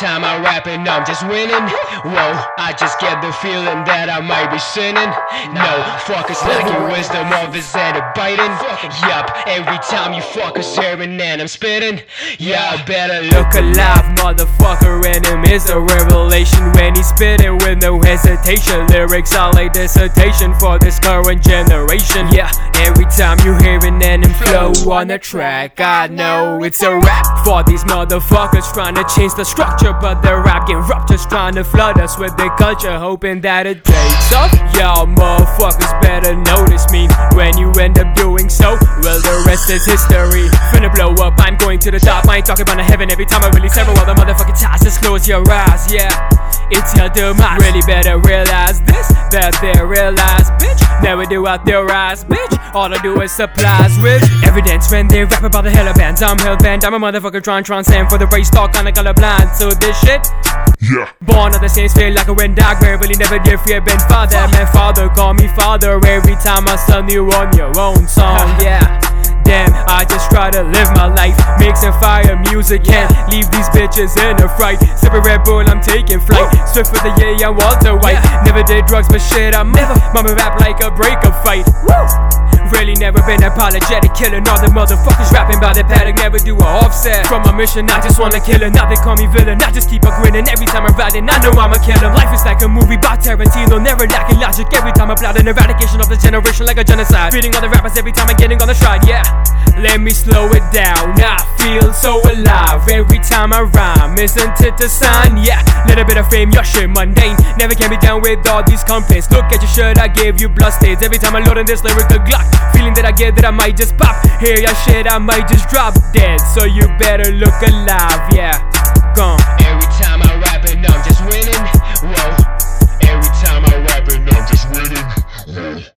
time I rap and I'm just winning. Whoa, I just get the feeling that I might be sinning. No, fuckers lacking wisdom of his head biting. Yup, every time you fuckers hearing and I'm spitting. Yeah, better look alive, motherfucker. And him is a revelation when he's spitting with no hesitation. Lyrics are like dissertation for this current generation. Yeah, every time you hear him flow on the track, I know it's a rap for these motherfuckers trying to change the structure, but the rap game ruptures trying to flood us with their culture, hoping that it takes off. Y'all motherfuckers better notice me when you end up doing so. Well, rest is history. Finna blow up, I'm going to the top. I ain't talking about the heaven every time I release several other motherfucking ties. Just close your eyes, yeah. It's your demise. Really better realize this. That they realize, bitch. Never do out their eyes, bitch. All I do is supplies with evidence when they rap about the hella bands. I'm hellbent. I'm a motherfucker trying to transcend for the race talk on the colorblind. So this shit. Yeah. Born of the same feel like a wind dog, where really never did fear been father. Man, father, call me father every time I son you on your own song, yeah. Damn, I just try to live my life. Mixing fire music, can't leave these bitches in a fright. Sipping Red Bull, I'm taking flight. Swift with the yeah, I'm Walter White. Never did drugs, but shit, I'm never. Mama rap like a breakup fight. Really never been apologetic, killing all the motherfuckers rapping by the paddock. Never do a offset from my mission. I just wanna kill 'em. Now they call me villain. I just keep a grinning every time I'm riding. I know I'ma kill. Life is like a movie by Tarantino, never lacking logic. Every time I plot an eradication of the generation like a genocide. Beating all the rappers every time I'm getting on the stride. Yeah, let me slow it down. I feel so alive every time I rhyme. Isn't it a sign? Yeah, little bit of fame, your shit mundane. Never can be down with all these complaints. Look at your shirt, I gave you blood stains every time I load in this lyric the Glock. Feeling that I get that I might just pop. Hear your shit, I might just drop dead. So you better look alive, yeah.